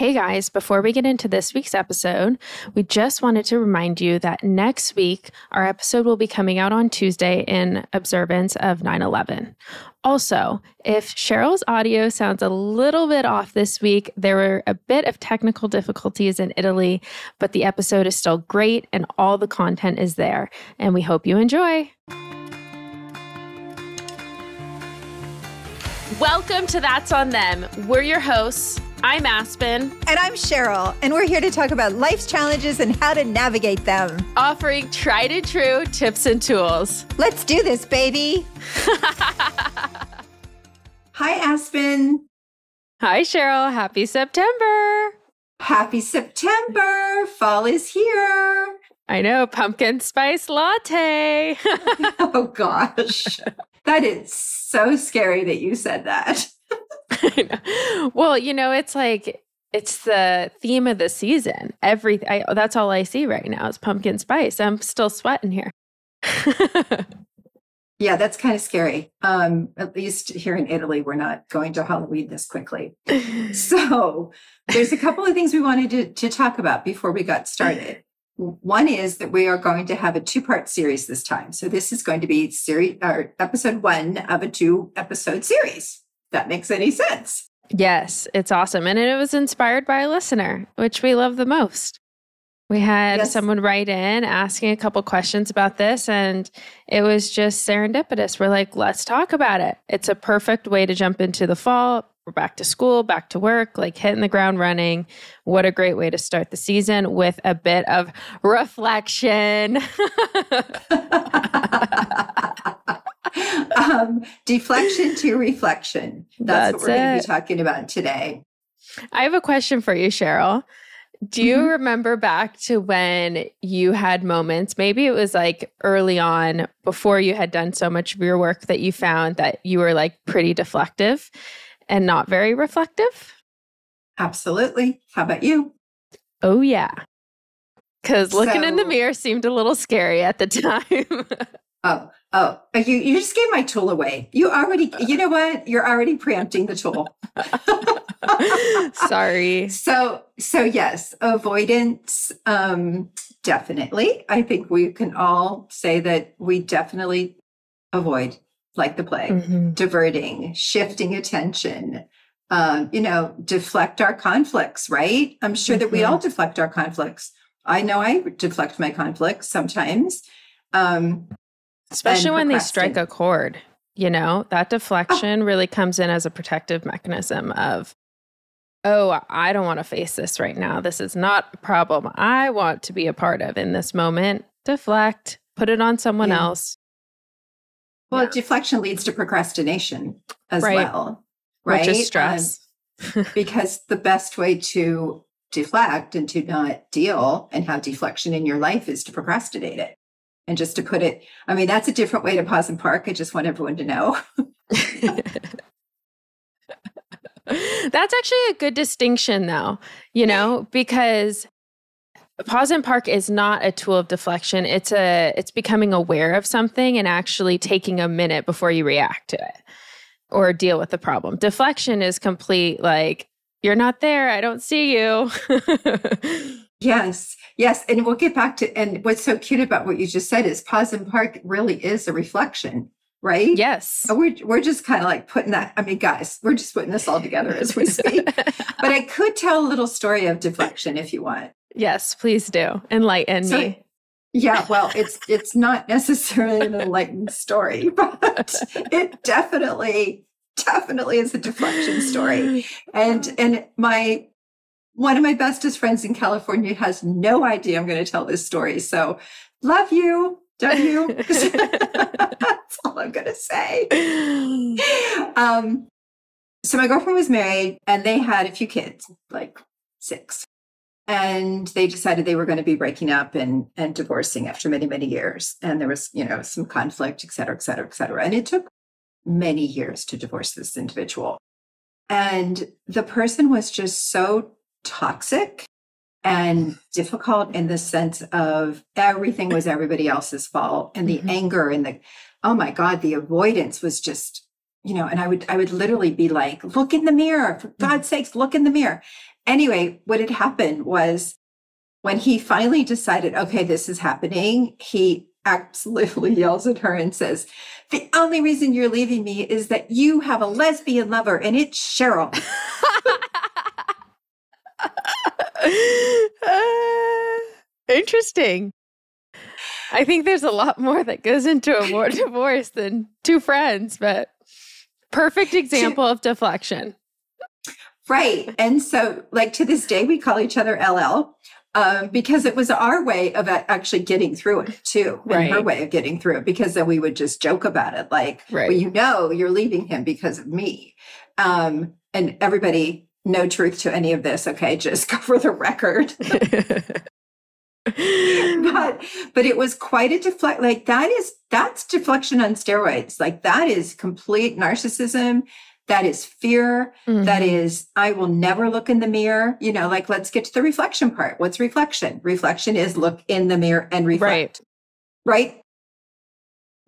Hey guys, before we get into this week's episode, we just wanted to remind you that next week our episode will be coming out on Tuesday in observance of 9 11. Also, if Cheryl's audio sounds a little bit off this week, there were a bit of technical difficulties in Italy, but the episode is still great and all the content is there. And we hope you enjoy. Welcome to That's on Them. We're your hosts. I'm Aspen. And I'm Cheryl, and we're here to talk about life's challenges and how to navigate them. Offering tried and true tips and tools. Let's do this, baby. Hi, Aspen. Hi, Cheryl. Happy September. Happy September. Fall is here. I know, pumpkin spice latte. oh, gosh. That is so scary that you said that. well, you know, it's like it's the theme of the season. Every I, that's all I see right now is pumpkin spice. I'm still sweating here. yeah, that's kind of scary. Um, at least here in Italy, we're not going to Halloween this quickly. so there's a couple of things we wanted to, to talk about before we got started. One is that we are going to have a two part series this time. So this is going to be series or episode one of a two episode series that makes any sense. Yes, it's awesome. And it was inspired by a listener, which we love the most. We had yes. someone write in asking a couple questions about this, and it was just serendipitous. We're like, let's talk about it. It's a perfect way to jump into the fall. We're back to school, back to work, like hitting the ground running. What a great way to start the season with a bit of reflection. um, deflection to reflection. That's, That's what we're going to be talking about today. I have a question for you, Cheryl. Do you mm-hmm. remember back to when you had moments, maybe it was like early on before you had done so much of your work that you found that you were like pretty deflective and not very reflective? Absolutely. How about you? Oh, yeah. Because looking so, in the mirror seemed a little scary at the time. Oh, Oh, you, you just gave my tool away. You already, you know what? You're already preempting the tool. Sorry. So, so yes, avoidance, um, definitely. I think we can all say that we definitely avoid like the plague, mm-hmm. diverting, shifting attention, um, you know, deflect our conflicts, right? I'm sure mm-hmm. that we all mm-hmm. deflect our conflicts. I know I deflect my conflicts sometimes. Um, Especially when they strike a chord, you know, that oh. deflection oh. really comes in as a protective mechanism of, oh, I don't want to face this right now. This is not a problem I want to be a part of in this moment. Deflect, put it on someone yeah. else. Well, yeah. deflection leads to procrastination as right. well, right? Which is stress. Um, because the best way to deflect and to not deal and have deflection in your life is to procrastinate it. And just to put it, I mean, that's a different way to pause and park. I just want everyone to know. that's actually a good distinction, though, you know, because pause and park is not a tool of deflection. It's a it's becoming aware of something and actually taking a minute before you react to it or deal with the problem. Deflection is complete like you're not there. I don't see you. Yes Yes, and we'll get back to and what's so cute about what you just said is pause and park really is a reflection, right? Yes. We're we're just kind of like putting that. I mean, guys, we're just putting this all together as we speak. but I could tell a little story of deflection if you want. Yes, please do. Enlighten so, me. Yeah, well, it's it's not necessarily an enlightened story, but it definitely definitely is a deflection story. And and my one of my bestest friends in California has no idea I'm going to tell this story. So love you. W. That's all I'm going to say. Um, so my girlfriend was married and they had a few kids, like six. And they decided they were going to be breaking up and, and divorcing after many, many years. And there was, you know, some conflict, et cetera, et cetera, et cetera. And it took many years to divorce this individual. And the person was just so toxic and difficult in the sense of everything was everybody else's fault and the mm-hmm. anger and the oh my god the avoidance was just you know and i would i would literally be like look in the mirror for mm-hmm. god's sakes look in the mirror anyway, what had happened was when he finally decided, okay, this is happening, he absolutely yells at her and says, The only reason you're leaving me is that you have a lesbian lover and it's Cheryl. uh, interesting. I think there's a lot more that goes into a divorce than two friends, but perfect example of deflection. Right. And so, like, to this day, we call each other LL um, because it was our way of actually getting through it too, and right. her way of getting through it. Because then we would just joke about it, like, right. "Well, you know, you're leaving him because of me," um, and everybody, no truth to any of this. Okay, just go for the record. but but it was quite a deflect like that is that's deflection on steroids. Like that is complete narcissism. That is fear. Mm-hmm. that is i will never look in the mirror. You know like let's get to the reflection part. What's reflection? Reflection is look in the mirror and reflect. Right. Right?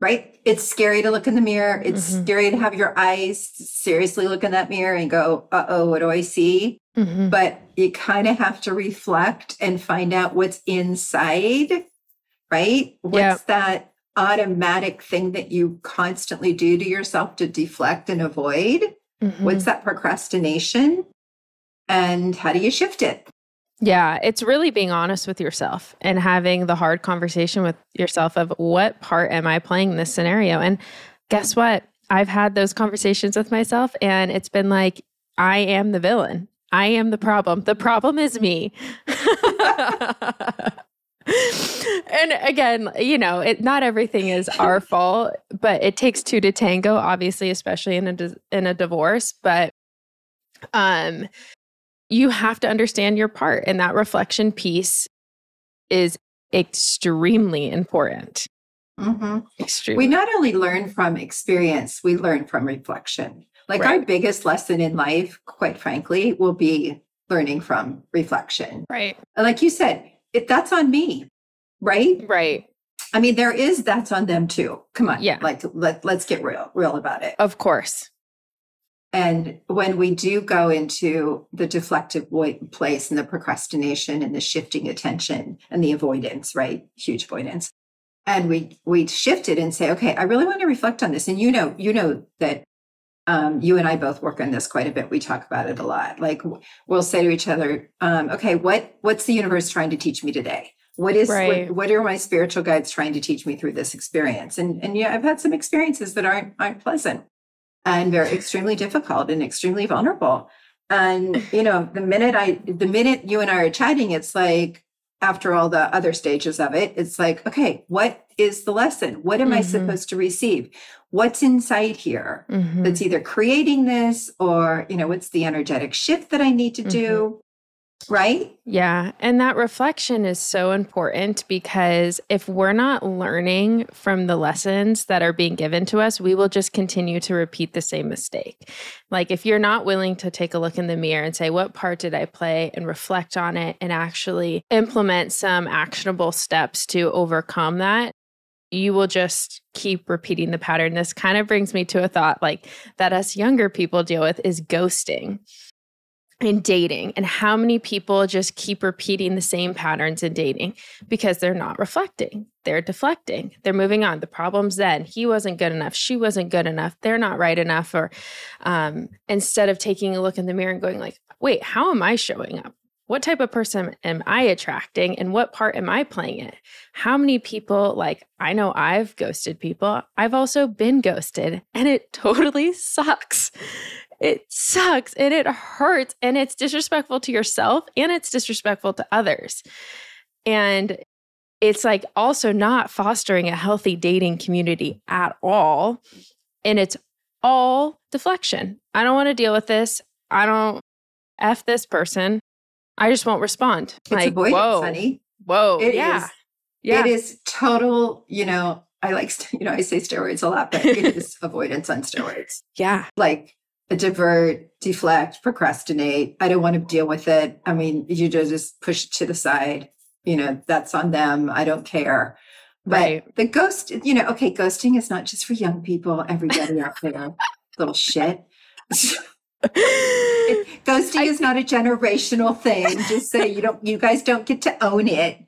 Right it's scary to look in the mirror it's mm-hmm. scary to have your eyes seriously look in that mirror and go uh-oh what do i see mm-hmm. but you kind of have to reflect and find out what's inside right what's yeah. that automatic thing that you constantly do to yourself to deflect and avoid? Mm-hmm. What's that procrastination? And how do you shift it? Yeah, it's really being honest with yourself and having the hard conversation with yourself of what part am I playing in this scenario? And guess what? I've had those conversations with myself and it's been like, I am the villain. I am the problem. The problem is me. and again, you know, it, not everything is our fault, but it takes two to tango, obviously, especially in a in a divorce. But um, you have to understand your part, and that reflection piece is extremely important. Mm-hmm. Extremely. We not only learn from experience, we learn from reflection. Like right. our biggest lesson in life, quite frankly, will be learning from reflection. Right. like you said, it, that's on me, right? Right. I mean, there is that's on them too. Come on, yeah. Like let let's get real, real about it. Of course. And when we do go into the deflective place and the procrastination and the shifting attention and the avoidance, right? Huge avoidance. And we we shift it and say, okay, I really want to reflect on this. And you know, you know that um, you and I both work on this quite a bit. We talk about it a lot. Like we'll say to each other, um, "Okay, what what's the universe trying to teach me today? What is right. what, what, are my spiritual guides trying to teach me through this experience?" And and yeah, I've had some experiences that aren't aren't pleasant and they're extremely difficult and extremely vulnerable. And you know, the minute I the minute you and I are chatting, it's like after all the other stages of it, it's like, okay, what is the lesson? What am mm-hmm. I supposed to receive? What's inside here mm-hmm. that's either creating this or, you know, what's the energetic shift that I need to do? Right? Yeah. And that reflection is so important because if we're not learning from the lessons that are being given to us, we will just continue to repeat the same mistake. Like if you're not willing to take a look in the mirror and say, what part did I play and reflect on it and actually implement some actionable steps to overcome that, you will just keep repeating the pattern. This kind of brings me to a thought like that us younger people deal with is ghosting in dating and how many people just keep repeating the same patterns in dating because they're not reflecting they're deflecting they're moving on. The problem's then he wasn't good enough she wasn't good enough they're not right enough or um, instead of taking a look in the mirror and going like wait how am i showing up? What type of person am i attracting and what part am i playing it how many people like i know i've ghosted people i've also been ghosted and it totally sucks it sucks and it hurts and it's disrespectful to yourself and it's disrespectful to others. And it's like also not fostering a healthy dating community at all. And it's all deflection. I don't want to deal with this. I don't F this person. I just won't respond. It's like, avoidance, whoa, honey. Whoa. It yeah. Is, yeah. It is total, you know, I like, you know, I say steroids a lot, but it is avoidance on steroids. Yeah. Like divert, deflect, procrastinate. I don't want to deal with it. I mean, you just push it to the side. You know, that's on them. I don't care. But right. the ghost, you know, okay, ghosting is not just for young people, everybody out there, little shit. ghosting I, is not a generational thing. Just so you don't, you guys don't get to own it.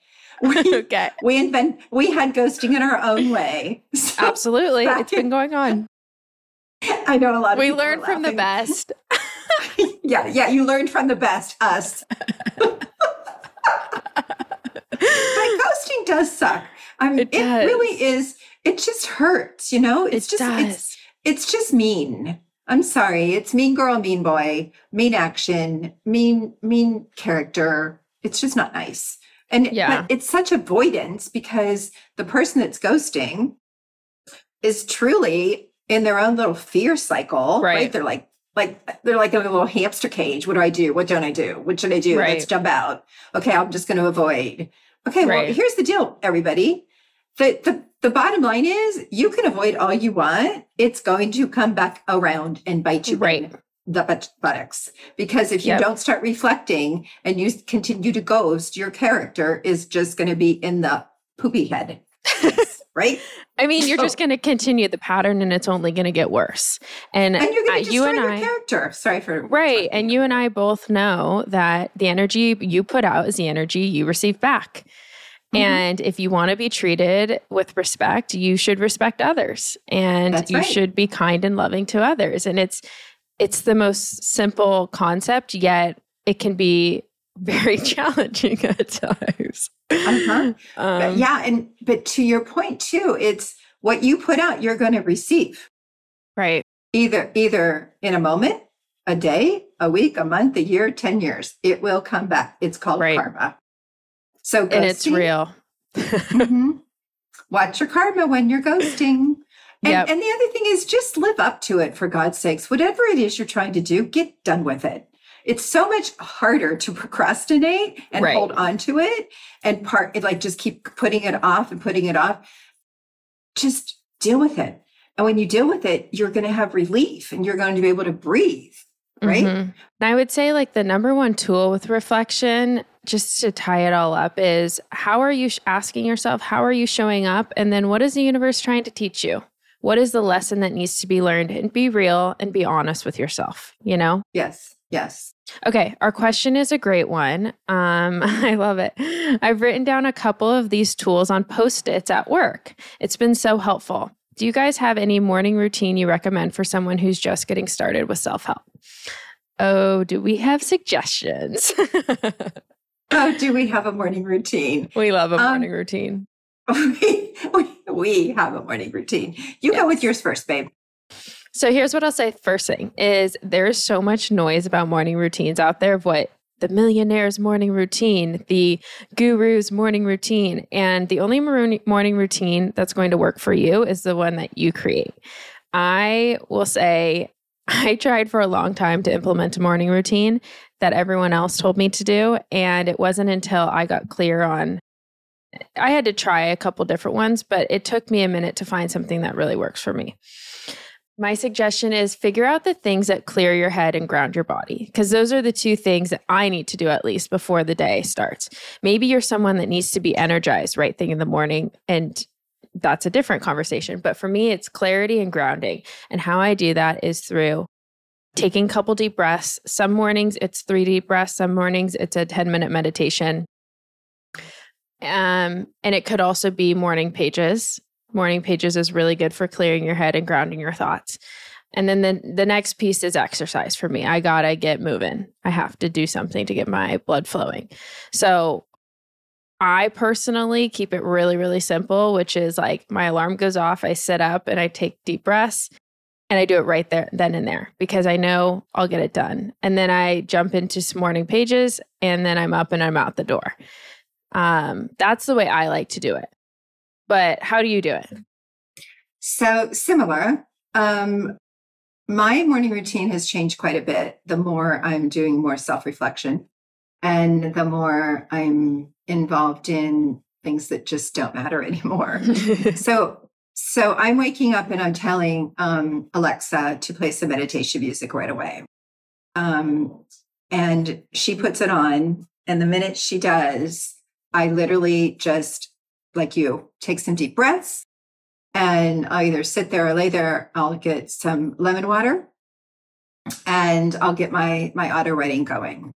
We, okay. We invent, we had ghosting in our own way. So Absolutely. It's been going on. I know a lot of We learned from the best. yeah. Yeah. You learned from the best, us. but ghosting does suck. I mean, it, it really is. It just hurts, you know? It's it just, does. it's, it's just mean. I'm sorry. It's mean girl, mean boy, mean action, mean, mean character. It's just not nice. And yeah. but it's such avoidance because the person that's ghosting is truly in their own little fear cycle. Right. right? They're like, like they're like in a little hamster cage. What do I do? What don't I do? What should I do? Right. Let's jump out. Okay, I'm just going to avoid. Okay, right. well, here's the deal, everybody. The, the the bottom line is you can avoid all you want. It's going to come back around and bite you right. the buttocks. Because if you yep. don't start reflecting and you continue to ghost, your character is just going to be in the poopy head. right? I mean, you're so, just going to continue the pattern, and it's only going to get worse. And, and you're going to you and I, character. Sorry for right. And you and I both know that the energy you put out is the energy you receive back. Mm-hmm. And if you want to be treated with respect, you should respect others, and That's you right. should be kind and loving to others. And it's it's the most simple concept, yet it can be very challenging at times. Uh-huh. Um, yeah, and but to your point too, it's what you put out, you're going to receive. Right. Either either in a moment, a day, a week, a month, a year, ten years, it will come back. It's called right. karma. So and it's real. mm-hmm. Watch your karma when you're ghosting. And, yep. and the other thing is just live up to it for God's sakes. Whatever it is you're trying to do, get done with it. It's so much harder to procrastinate and right. hold on to it and part like just keep putting it off and putting it off. Just deal with it. And when you deal with it, you're going to have relief and you're going to be able to breathe. Right. Mm-hmm. And I would say, like, the number one tool with reflection, just to tie it all up, is how are you asking yourself, how are you showing up? And then what is the universe trying to teach you? What is the lesson that needs to be learned? And be real and be honest with yourself, you know? Yes. Yes. Okay, our question is a great one. Um, I love it. I've written down a couple of these tools on post its at work. It's been so helpful. Do you guys have any morning routine you recommend for someone who's just getting started with self help? Oh, do we have suggestions? oh, do we have a morning routine? We love a um, morning um, routine. We, we, we have a morning routine. You yes. go with yours first, babe. So here's what I'll say first thing is there's so much noise about morning routines out there of what the millionaire's morning routine, the guru's morning routine, and the only morning routine that's going to work for you is the one that you create. I will say I tried for a long time to implement a morning routine that everyone else told me to do. And it wasn't until I got clear on, I had to try a couple different ones, but it took me a minute to find something that really works for me. My suggestion is figure out the things that clear your head and ground your body, because those are the two things that I need to do at least before the day starts. Maybe you're someone that needs to be energized right thing in the morning, and that's a different conversation. But for me, it's clarity and grounding. And how I do that is through taking a couple deep breaths. Some mornings it's three deep breaths, some mornings it's a 10 minute meditation. Um, and it could also be morning pages morning pages is really good for clearing your head and grounding your thoughts. And then the, the next piece is exercise for me. I got to get moving. I have to do something to get my blood flowing. So I personally keep it really, really simple, which is like my alarm goes off, I sit up and I take deep breaths and I do it right there, then and there, because I know I'll get it done. And then I jump into some morning pages and then I'm up and I'm out the door. Um, that's the way I like to do it but how do you do it? So similar. Um, my morning routine has changed quite a bit the more I'm doing more self reflection and the more I'm involved in things that just don't matter anymore. so, so I'm waking up and I'm telling um, Alexa to play some meditation music right away. Um, and she puts it on. And the minute she does, I literally just like you, take some deep breaths and I'll either sit there or lay there. I'll get some lemon water and I'll get my my auto writing going.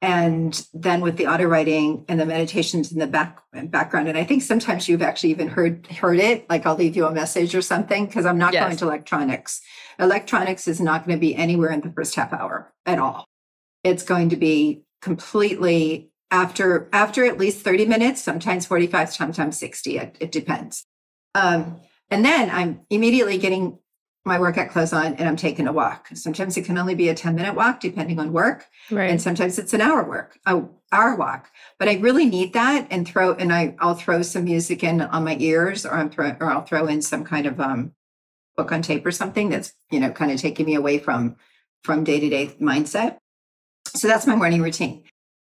And then with the auto writing and the meditations in the back background, and I think sometimes you've actually even heard heard it. Like I'll leave you a message or something because I'm not yes. going to electronics. Electronics is not going to be anywhere in the first half hour at all. It's going to be completely after after at least 30 minutes, sometimes 45, sometimes 60. It, it depends. Um, and then I'm immediately getting my workout clothes on and I'm taking a walk. Sometimes it can only be a 10 minute walk depending on work. Right. And sometimes it's an hour work, a hour walk. But I really need that and throw and I I'll throw some music in on my ears or I'm throw or I'll throw in some kind of um book on tape or something that's, you know, kind of taking me away from from day-to-day mindset. So that's my morning routine.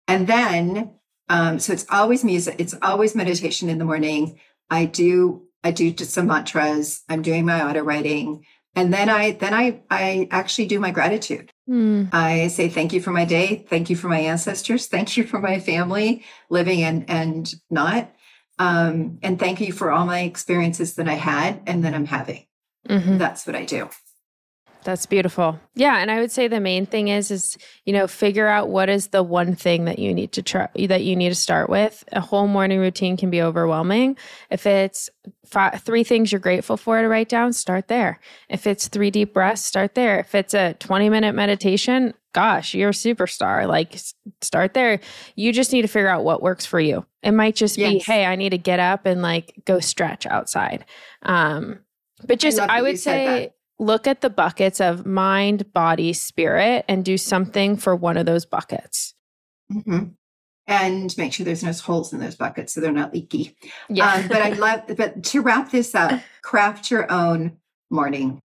And then um so it's always music, it's always meditation in the morning. I do I do just some mantras. I'm doing my auto writing and then i then i i actually do my gratitude mm. i say thank you for my day thank you for my ancestors thank you for my family living and and not um, and thank you for all my experiences that i had and that i'm having mm-hmm. that's what i do that's beautiful. Yeah, and I would say the main thing is is you know figure out what is the one thing that you need to try that you need to start with. A whole morning routine can be overwhelming. If it's five, three things you're grateful for to write down, start there. If it's three deep breaths, start there. If it's a 20 minute meditation, gosh, you're a superstar. Like start there. You just need to figure out what works for you. It might just yes. be, hey, I need to get up and like go stretch outside. Um, but just I, I would say look at the buckets of mind, body, spirit, and do something for one of those buckets. Mm-hmm. And make sure there's no holes in those buckets so they're not leaky. Yeah. Um, but I love, but to wrap this up, craft your own morning,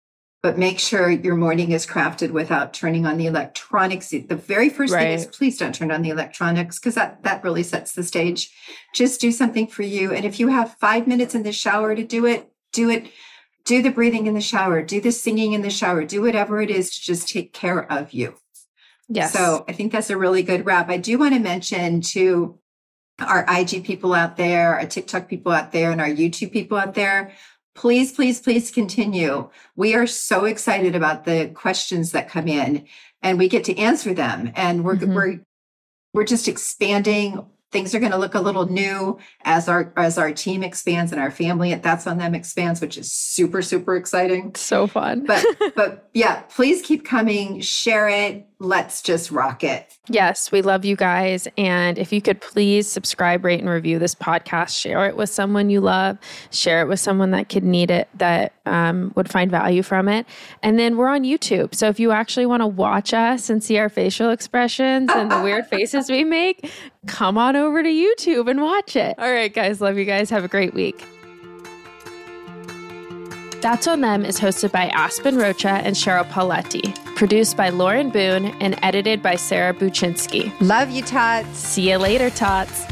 but make sure your morning is crafted without turning on the electronics. The very first right. thing is please don't turn on the electronics because that, that really sets the stage. Just do something for you. And if you have five minutes in the shower to do it, do it do the breathing in the shower, do the singing in the shower, do whatever it is to just take care of you. Yes. So I think that's a really good wrap. I do want to mention to our IG people out there, our TikTok people out there, and our YouTube people out there, please, please, please continue. We are so excited about the questions that come in and we get to answer them. And we're, mm-hmm. we're, we're just expanding things are going to look a little new as our as our team expands and our family at that's on them expands which is super super exciting. So fun. But but yeah please keep coming share it let's just rock it yes we love you guys and if you could please subscribe rate and review this podcast share it with someone you love share it with someone that could need it that um, would find value from it and then we're on youtube so if you actually want to watch us and see our facial expressions and the weird faces we make come on over to YouTube and watch it. All right, guys. Love you guys. Have a great week. That's on Them is hosted by Aspen Rocha and Cheryl Paoletti, produced by Lauren Boone, and edited by Sarah Buchynski. Love you, Tots. See you later, Tots.